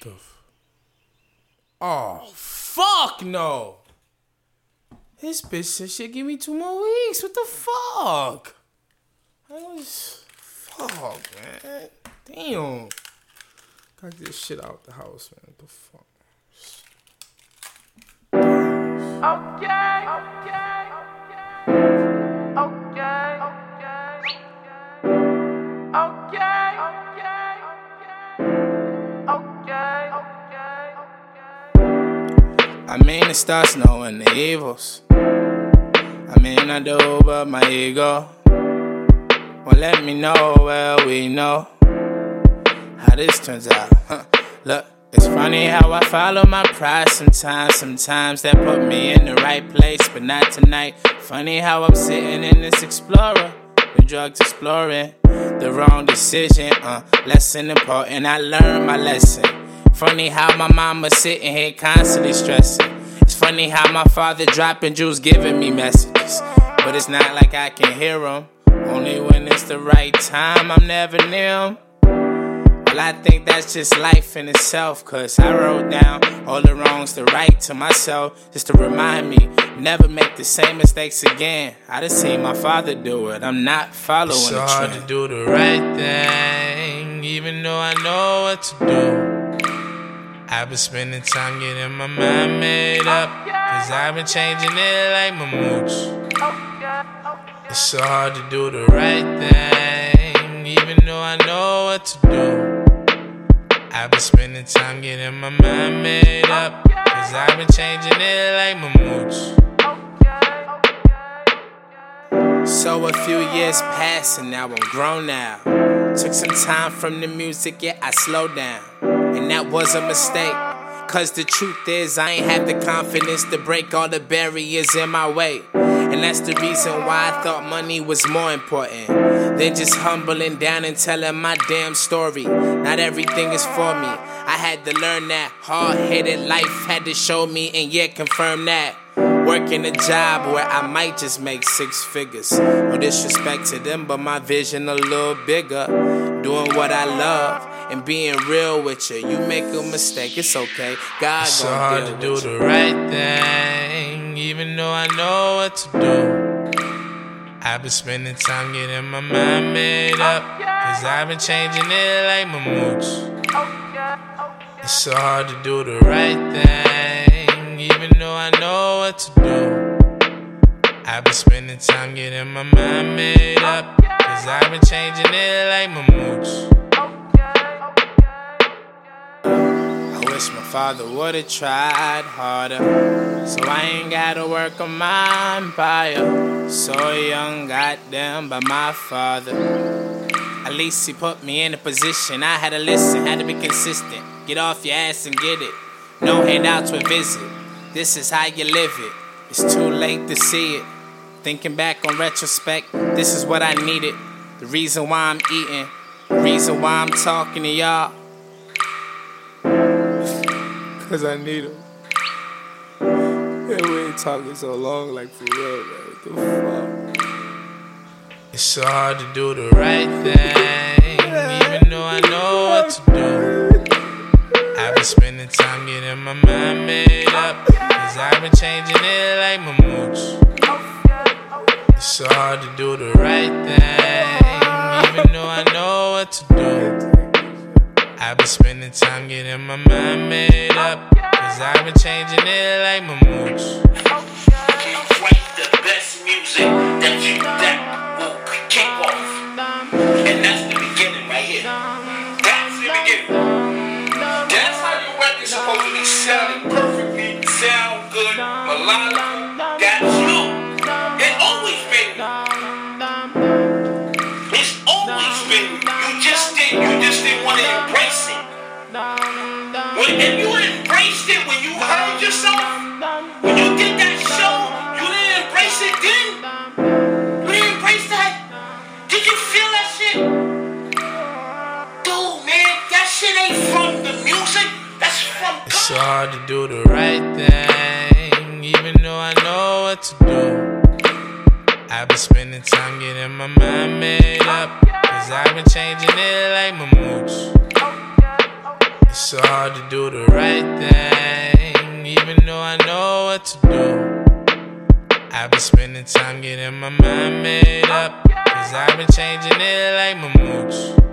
The f- oh, fuck no. This bitch said she'd give me two more weeks. What the fuck? I was. Fuck, man. Damn. Got this shit out the house, man. What the fuck? Okay, okay, I mean, it starts knowing the evils. I mean, I do, but my ego won't let me know. Well, we know how this turns out. Huh. Look, it's funny how I follow my pride sometimes. Sometimes that put me in the right place, but not tonight. Funny how I'm sitting in this explorer, the drugs exploring. The wrong decision, uh, lesson important. I learned my lesson. Funny how my mama sitting here constantly stressing. It's funny how my father dropping jewels giving me messages. But it's not like I can hear them. Only when it's the right time, I'm never near 'em. Well, I think that's just life in itself. Cause I wrote down all the wrongs to right to myself. Just to remind me, never make the same mistakes again. I done seen my father do it. I'm not following It's the hard trend. to do the right thing, even though I know what to do. I've been spending time getting my mind made up, oh, cause I've been changing it like my moods. Oh, oh, it's so hard to do the right thing, even though I know what to do. I've been spending time getting my mind made up, cause I've been changing it like my moods. So a few years passed and now I'm grown now. Took some time from the music, yeah, I slowed down. And that was a mistake. Cause the truth is, I ain't have the confidence to break all the barriers in my way. And that's the reason why I thought money was more important than just humbling down and telling my damn story. Not everything is for me. I had to learn that. Hard headed life had to show me, and yet confirm that. Working a job where I might just make six figures. No disrespect to them, but my vision a little bigger. Doing what I love and being real with you. You make a mistake, it's okay. God It's so gonna hard deal to do with the right thing, even though I know what to do. I've been spending time getting my mind made up, cause I've been changing it like my moods. It's so hard to do the right thing, even though I know what to do. I've been spending time getting my mind made up, cause I've been changing it like my moods. I wish my father would've tried harder. So I ain't gotta work on my empire. So young, goddamn, by my father. At least he put me in a position. I had to listen, had to be consistent. Get off your ass and get it. No handouts with visit. This is how you live it. It's too late to see it. Thinking back on retrospect, this is what I needed. The reason why I'm eating, the reason why I'm talking to y'all. Cause I need him. And we ain't talking so long, like for real, man. What the fuck? It's so hard to do the right thing, even though I know what to do. I've been spending time getting my mind made I've been changing it like my moods. It's hard to do the right thing, even though I know what to do. I've been spending time getting my mind made up, cause I've been changing it like my moods. Can't write the best music that you that will kick off. Hard to do the right thing, even though I know what to do. I've been spending time getting my mind made up, cause I've been changing it like my moods. It's so hard to do the right thing, even though I know what to do. I've been spending time getting my mind made up, cause I've been changing it like my moods.